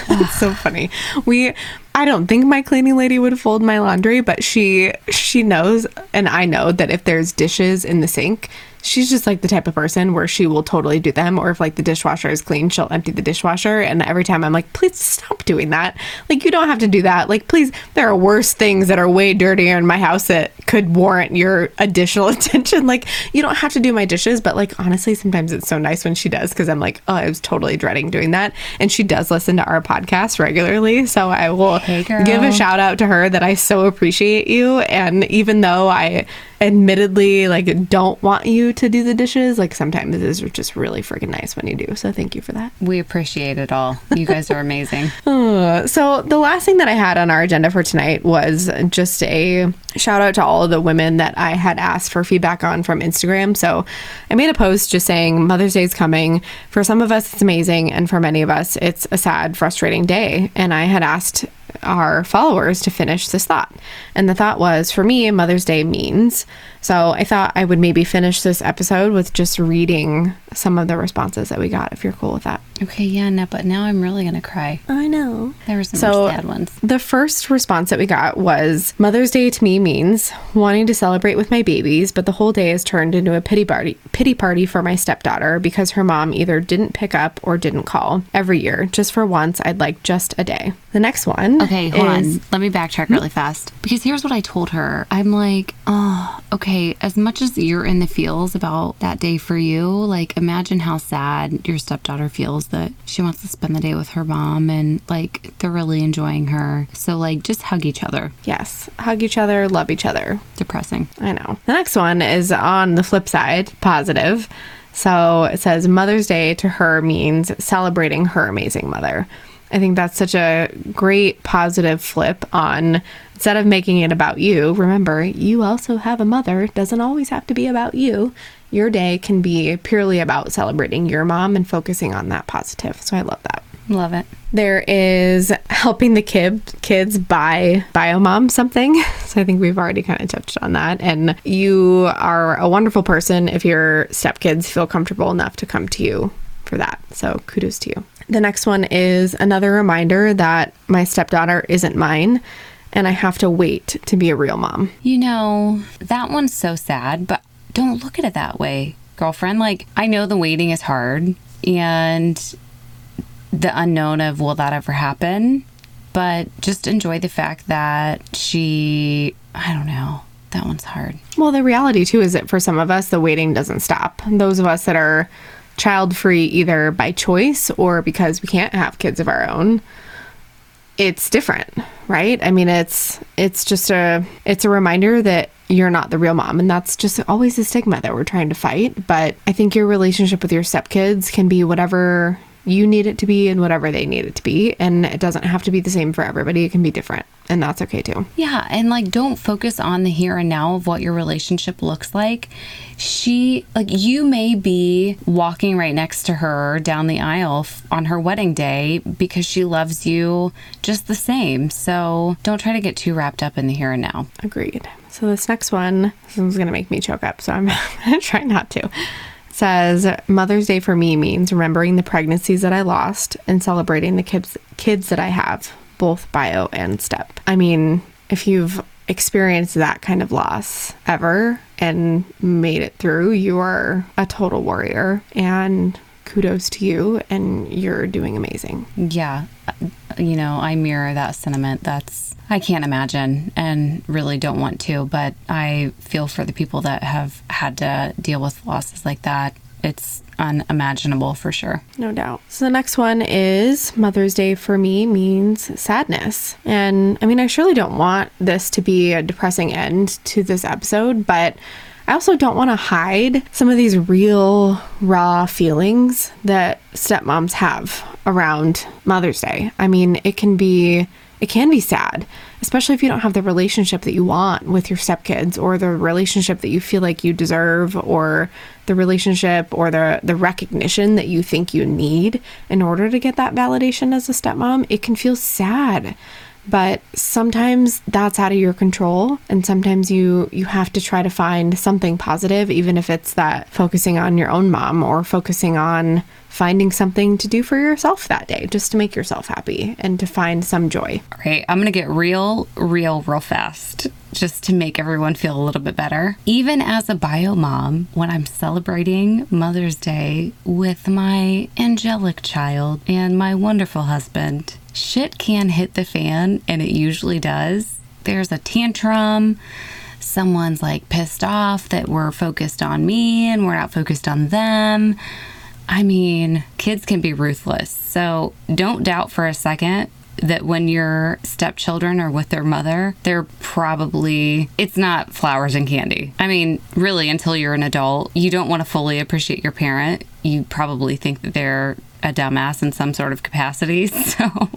It's so funny. We I don't think my cleaning lady would fold my laundry, but she she knows and I know that if there's dishes in the sink, she's just like the type of person where she will totally do them or if like the dishwasher is clean, she'll empty the dishwasher and every time I'm like, "Please stop doing that." Like you don't have to do that. Like please, there are worse things that are way dirtier in my house that could warrant your additional attention. Like you don't have to do my dishes, but like honestly, sometimes it's so nice when she does because I'm like, "Oh, I was totally dreading doing that." And she does listen to our podcast regularly, so I will
Hey,
give a shout out to her that I so appreciate you and even though I admittedly like don't want you you to do the dishes. Like sometimes it is just really freaking nice when you do. So thank you for that.
We appreciate it all. You guys are amazing.
Uh, so the last thing that I had on our agenda for tonight was just a shout out to all of the women that I had asked for feedback on from Instagram. So I made a post just saying Mother's Day is coming. For some of us, it's amazing, and for many of us, it's a sad, frustrating day. And I had asked our followers to finish this thought. And the thought was for me, Mother's Day means. So I thought I would maybe finish this episode with just reading some of the responses that we got, if you're cool with that.
Okay, yeah, no, but now I'm really gonna cry.
I know.
There were some
So-
sad ones.
The first response that we got was Mother's Day to me means wanting to celebrate with my babies, but the whole day has turned into a pity party pity party for my stepdaughter because her mom either didn't pick up or didn't call every year. Just for once, I'd like just a day. The next one.
Okay, hold
is-
on. Let me backtrack really fast. Because here's what I told her. I'm like, oh, okay, as much as you're in the feels about that day for you, like imagine how sad your stepdaughter feels that she wants to spend the day with her mom and like they're really enjoying her. So like just hug each other.
Yes, hug each other, love each other.
Depressing.
I know. The next one is on the flip side, positive. So it says Mother's Day to her means celebrating her amazing mother. I think that's such a great positive flip on instead of making it about you. Remember, you also have a mother. It doesn't always have to be about you. Your day can be purely about celebrating your mom and focusing on that positive. So I love that.
Love it.
There is helping the kid kids buy BioMom something. So I think we've already kind of touched on that. And you are a wonderful person if your stepkids feel comfortable enough to come to you for that. So kudos to you. The next one is another reminder that my stepdaughter isn't mine and I have to wait to be a real mom.
You know, that one's so sad, but don't look at it that way, girlfriend. Like, I know the waiting is hard and the unknown of will that ever happen, but just enjoy the fact that she, I don't know, that one's hard.
Well, the reality too is that for some of us, the waiting doesn't stop. Those of us that are child free either by choice or because we can't have kids of our own, it's different, right? I mean, it's it's just a it's a reminder that you're not the real mom, and that's just always a stigma that we're trying to fight. But I think your relationship with your stepkids can be whatever you need it to be and whatever they need it to be, and it doesn't have to be the same for everybody. It can be different, and that's okay too.
Yeah, and like don't focus on the here and now of what your relationship looks like. She like you may be walking right next to her down the aisle f- on her wedding day because she loves you just the same. So don't try to get too wrapped up in the here and now.
Agreed. So this next one, this one's gonna make me choke up, so I'm gonna try not to. Says Mother's Day for me means remembering the pregnancies that I lost and celebrating the kids kids that I have, both bio and step. I mean, if you've experienced that kind of loss ever and made it through, you are a total warrior and kudos to you and you're doing amazing.
Yeah, you know, I mirror that sentiment. That's I can't imagine and really don't want to, but I feel for the people that have had to deal with losses like that. It's unimaginable for sure.
No doubt. So the next one is Mother's Day for me means sadness. And I mean, I surely don't want this to be a depressing end to this episode, but I also don't want to hide some of these real, raw feelings that stepmoms have around Mother's Day. I mean, it can be. It can be sad, especially if you don't have the relationship that you want with your stepkids or the relationship that you feel like you deserve or the relationship or the the recognition that you think you need in order to get that validation as a stepmom. It can feel sad but sometimes that's out of your control and sometimes you you have to try to find something positive even if it's that focusing on your own mom or focusing on finding something to do for yourself that day just to make yourself happy and to find some joy
All right, I'm going to get real, real, real fast just to make everyone feel a little bit better. Even as a bio mom, when I'm celebrating Mother's Day with my angelic child and my wonderful husband, shit can hit the fan, and it usually does. There's a tantrum. Someone's like pissed off that we're focused on me and we're not focused on them. I mean, kids can be ruthless. So don't doubt for a second that when your stepchildren are with their mother, they're probably, it's not flowers and candy. I mean, really, until you're an adult, you don't want to fully appreciate your parent. You probably think that they're a dumbass in some sort of capacity. So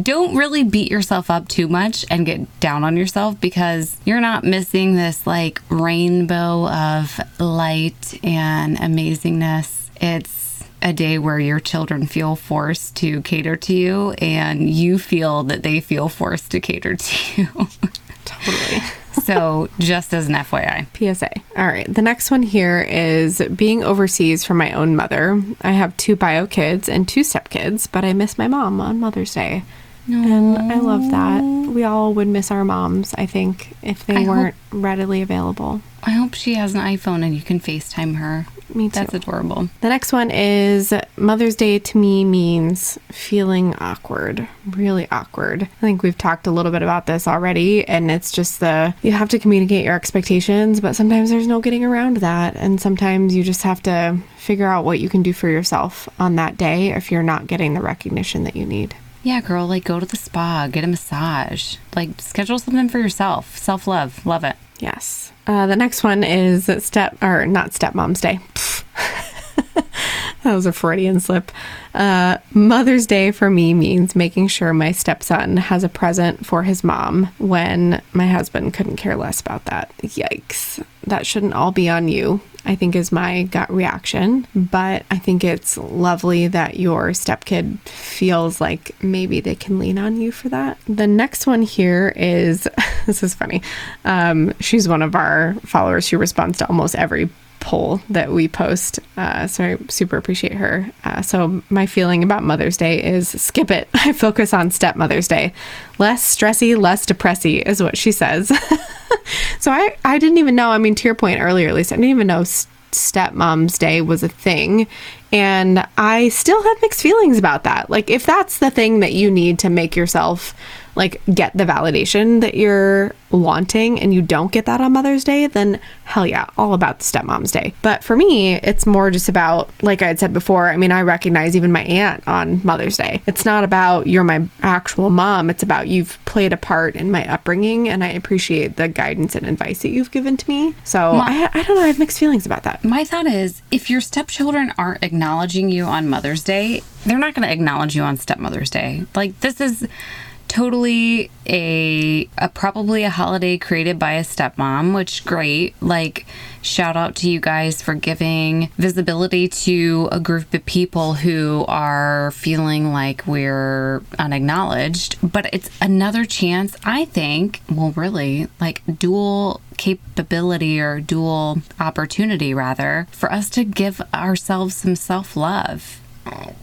don't really beat yourself up too much and get down on yourself because you're not missing this like rainbow of light and amazingness. It's a day where your children feel forced to cater to you and you feel that they feel forced to cater to you.
Totally.
So, just as an FYI.
PSA. All right. The next one here is being overseas from my own mother. I have two bio kids and two stepkids, but I miss my mom on Mother's Day. And I love that. We all would miss our moms, I think, if they
I
weren't readily available.
I hope she has an iPhone and you can FaceTime her.
Me too.
That's adorable.
The next one is Mother's Day to me means feeling awkward, really awkward. I think we've talked a little bit about this already, and it's just the you have to communicate your expectations, but sometimes there's no getting around that. And sometimes you just have to figure out what you can do for yourself on that day if you're not getting the recognition that you need.
Yeah, girl, like go to the spa, get a massage, like schedule something for yourself. Self love, love it.
Yes. Uh, the next one is step or not stepmom's day. that was a Freudian slip. Uh, Mother's Day for me means making sure my stepson has a present for his mom when my husband couldn't care less about that. Yikes. That shouldn't all be on you. I think is my gut reaction, but I think it's lovely that your stepkid feels like maybe they can lean on you for that. The next one here is this is funny. Um, she's one of our followers. She responds to almost every poll that we post. Uh, so I super appreciate her. Uh, so my feeling about Mother's Day is skip it. I focus on stepmother's day. Less stressy, less depressy is what she says. so I, I didn't even know. I mean, to your point earlier, at least I didn't even know stepmom's day was a thing. And I still have mixed feelings about that. Like, if that's the thing that you need to make yourself like get the validation that you're wanting and you don't get that on Mother's Day, then hell yeah, all about the stepmom's day. But for me, it's more just about, like I had said before, I mean, I recognize even my aunt on Mother's Day. It's not about you're my actual mom, it's about you've played a part in my upbringing and I appreciate the guidance and advice that you've given to me. So my, I, I don't know, I have mixed feelings about that.
My thought is if your stepchildren aren't acknowledging you on Mother's Day, they're not going to acknowledge you on stepmother's day. Like, this is totally a, a, probably a holiday created by a stepmom which great. Like shout out to you guys for giving visibility to a group of people who are feeling like we're unacknowledged. But it's another chance i think well really like dual capability or dual opportunity rather for us to give ourselves some self-love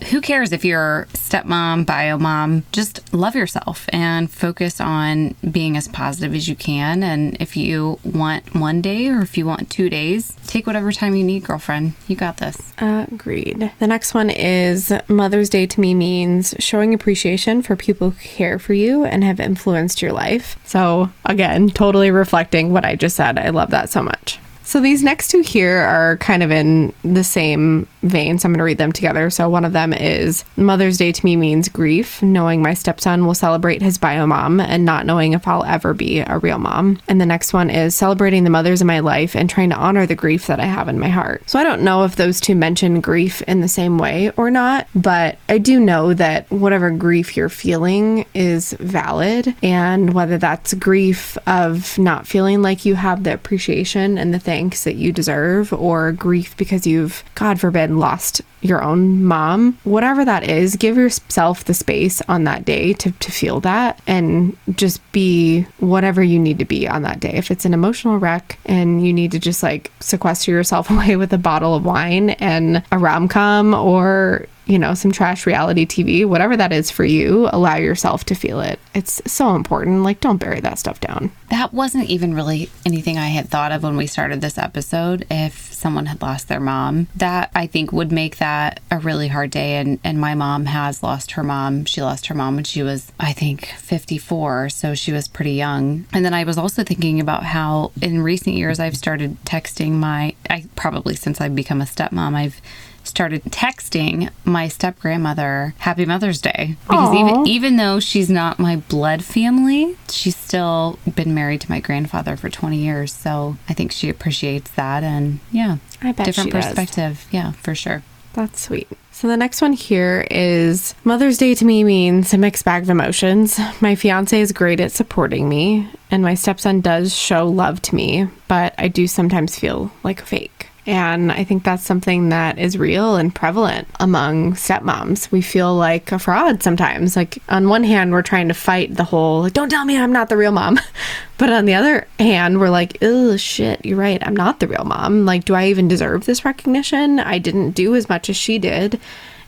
who cares if you're stepmom, bio mom? Just love yourself and focus on being as positive as you can. And if you want one day or if you want two days, take whatever time you need, girlfriend. You got this.
Agreed. The next one is Mother's Day to me means showing appreciation for people who care for you and have influenced your life. So, again, totally reflecting what I just said. I love that so much. So these next two here are kind of in the same vein, so I'm going to read them together. So one of them is Mother's Day to me means grief, knowing my stepson will celebrate his bio mom and not knowing if I'll ever be a real mom. And the next one is celebrating the mothers in my life and trying to honor the grief that I have in my heart. So I don't know if those two mention grief in the same way or not, but I do know that whatever grief you're feeling is valid and whether that's grief of not feeling like you have the appreciation and the thanks that you deserve or grief because you've, God forbid, lost your own mom, whatever that is, give yourself the space on that day to, to feel that and just be whatever you need to be on that day. If it's an emotional wreck and you need to just like sequester yourself away with a bottle of wine and a rom com or you know, some trash reality TV, whatever that is for you, allow yourself to feel it. It's so important. Like, don't bury that stuff down.
That wasn't even really anything I had thought of when we started this episode. If someone had lost their mom, that I think would make that a really hard day. And, and my mom has lost her mom. She lost her mom when she was, I think, 54. So she was pretty young. And then I was also thinking about how in recent years I've started texting my, I probably since I've become a stepmom, I've started texting my step grandmother Happy Mother's Day because even even though she's not my blood family, she's still been married to my grandfather for 20 years. So I think she appreciates that and yeah,
I bet
different
she does.
perspective. Yeah, for sure.
That's sweet. So the next one here is Mother's Day to me means a mixed bag of emotions. My fiance is great at supporting me, and my stepson does show love to me, but I do sometimes feel like a fake. And I think that's something that is real and prevalent among stepmoms. We feel like a fraud sometimes. Like, on one hand, we're trying to fight the whole, don't tell me I'm not the real mom. But on the other hand, we're like, oh shit, you're right. I'm not the real mom. Like, do I even deserve this recognition? I didn't do as much as she did.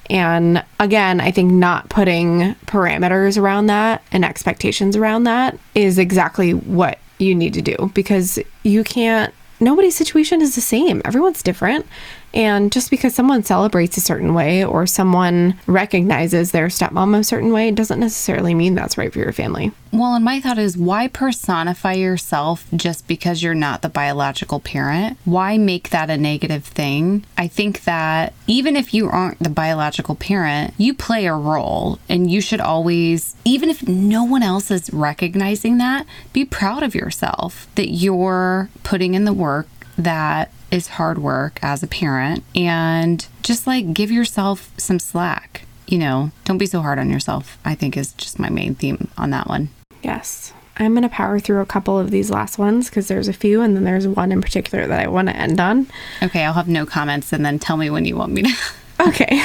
And again, I think not putting parameters around that and expectations around that is exactly what you need to do because you can't, nobody's situation is the same. Everyone's different. And just because someone celebrates a certain way or someone recognizes their stepmom a certain way doesn't necessarily mean that's right for your family.
Well, and my thought is why personify yourself just because you're not the biological parent? Why make that a negative thing? I think that even if you aren't the biological parent, you play a role and you should always, even if no one else is recognizing that, be proud of yourself that you're putting in the work that is hard work as a parent and just like give yourself some slack. You know, don't be so hard on yourself, I think is just my main theme on that one.
Yes. I'm going to power through a couple of these last ones because there's a few, and then there's one in particular that I want to end on.
Okay, I'll have no comments and then tell me when you want me to.
Okay.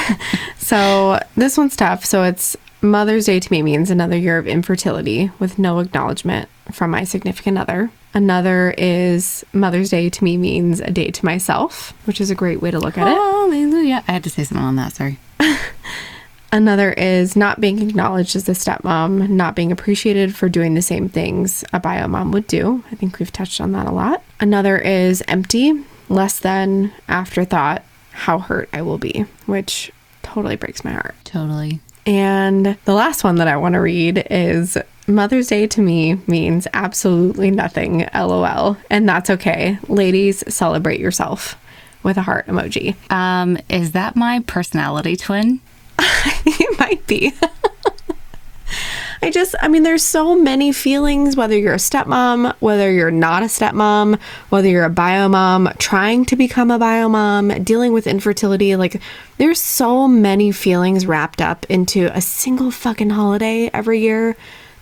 so this one's tough. So it's Mother's Day to me means another year of infertility with no acknowledgement from my significant other. Another is Mother's Day to me means a day to myself, which is a great way to look at it.
Hallelujah. I had to say something on that, sorry.
Another is not being acknowledged as a stepmom, not being appreciated for doing the same things a bio mom would do. I think we've touched on that a lot. Another is empty, less than, afterthought, how hurt I will be, which totally breaks my heart.
Totally.
And the last one that I want to read is Mother's Day to me means absolutely nothing, lol. And that's okay. Ladies, celebrate yourself with a heart emoji.
Um, is that my personality twin?
it might be. I just, I mean, there's so many feelings, whether you're a stepmom, whether you're not a stepmom, whether you're a bio mom, trying to become a bio mom, dealing with infertility. Like, there's so many feelings wrapped up into a single fucking holiday every year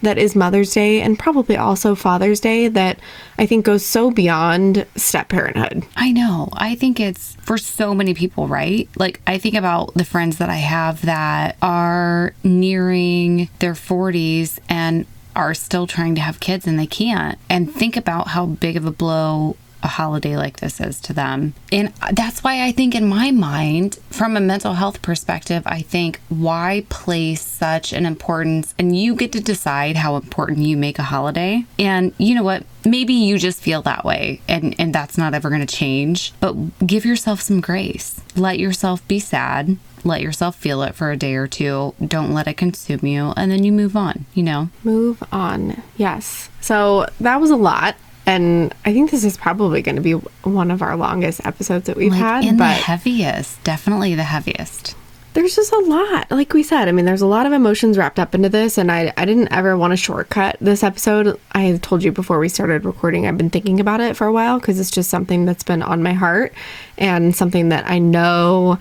that is Mother's Day and probably also Father's Day that I think goes so beyond step parenthood.
I know. I think it's for so many people, right? Like, I think about the friends that I have that are nearing their 40s and are still trying to have kids and they can't. And think about how big of a blow a holiday like this is to them. And that's why I think, in my mind, from a mental health perspective, I think why place such an importance, and you get to decide how important you make a holiday. And you know what? Maybe you just feel that way, and, and that's not ever going to change, but give yourself some grace. Let yourself be sad. Let yourself feel it for a day or two. Don't let it consume you, and then you move on, you know?
Move on. Yes. So that was a lot. And I think this is probably going to be one of our longest episodes that we've
Like
had.
in the heaviest, definitely the heaviest.
there's just a lot. Like we said, I mean, there's a lot of emotions wrapped up into this. And I, I didn't ever want to shortcut this episode. I told you before we started recording, I've been thinking about it for a while because it's just something that's been on my heart and something that I know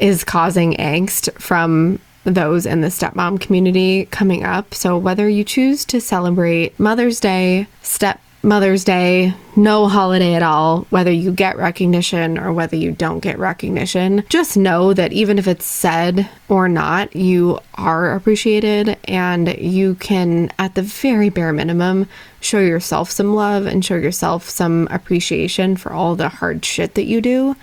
is causing angst from those in the stepmom community coming up. So whether you choose to celebrate Mother's Day, step Mother's Day, no holiday at all, whether you get recognition or whether you don't get recognition, just know that even if it's said or not, you are appreciated and you can, at the very bare minimum, show yourself some love and show yourself some appreciation for all the hard shit that you do.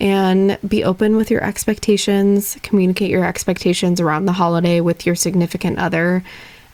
And be open with your expectations, communicate your expectations around the holiday with your significant other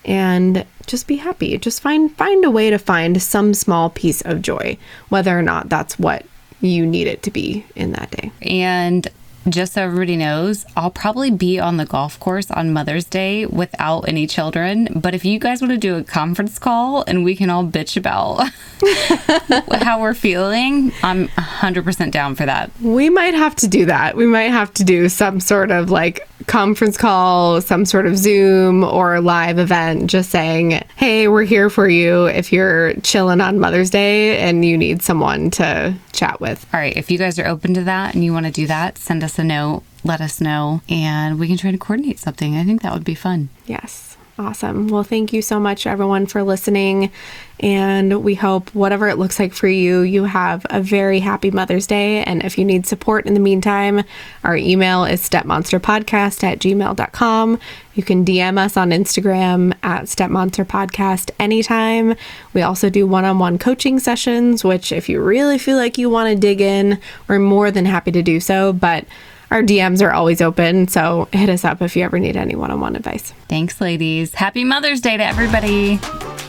and just be happy. Just find find a way to find some small piece of joy, whether or not that's what you need it to be in that day.
And just so everybody knows, I'll probably be on the golf course on Mother's Day without any children. But if you guys want to do a conference call and we can all bitch about how we're feeling, I'm 100% down for that.
We might have to do that. We might have to do some sort of like conference call, some sort of Zoom or live event just saying, hey, we're here for you if you're chilling on Mother's Day and you need someone to chat with.
All right. If you guys are open to that and you want to do that, send us a note, let us know, and we can try to coordinate something. I think that would be fun.
Yes. Awesome. Well, thank you so much, everyone, for listening. And we hope whatever it looks like for you, you have a very happy Mother's Day. And if you need support in the meantime, our email is stepmonsterpodcast at gmail.com. You can DM us on Instagram at stepmonsterpodcast anytime. We also do one on one coaching sessions, which, if you really feel like you want to dig in, we're more than happy to do so. But our DMs are always open, so hit us up if you ever need any one on one advice.
Thanks, ladies. Happy Mother's Day to everybody.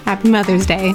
Happy Mother's Day.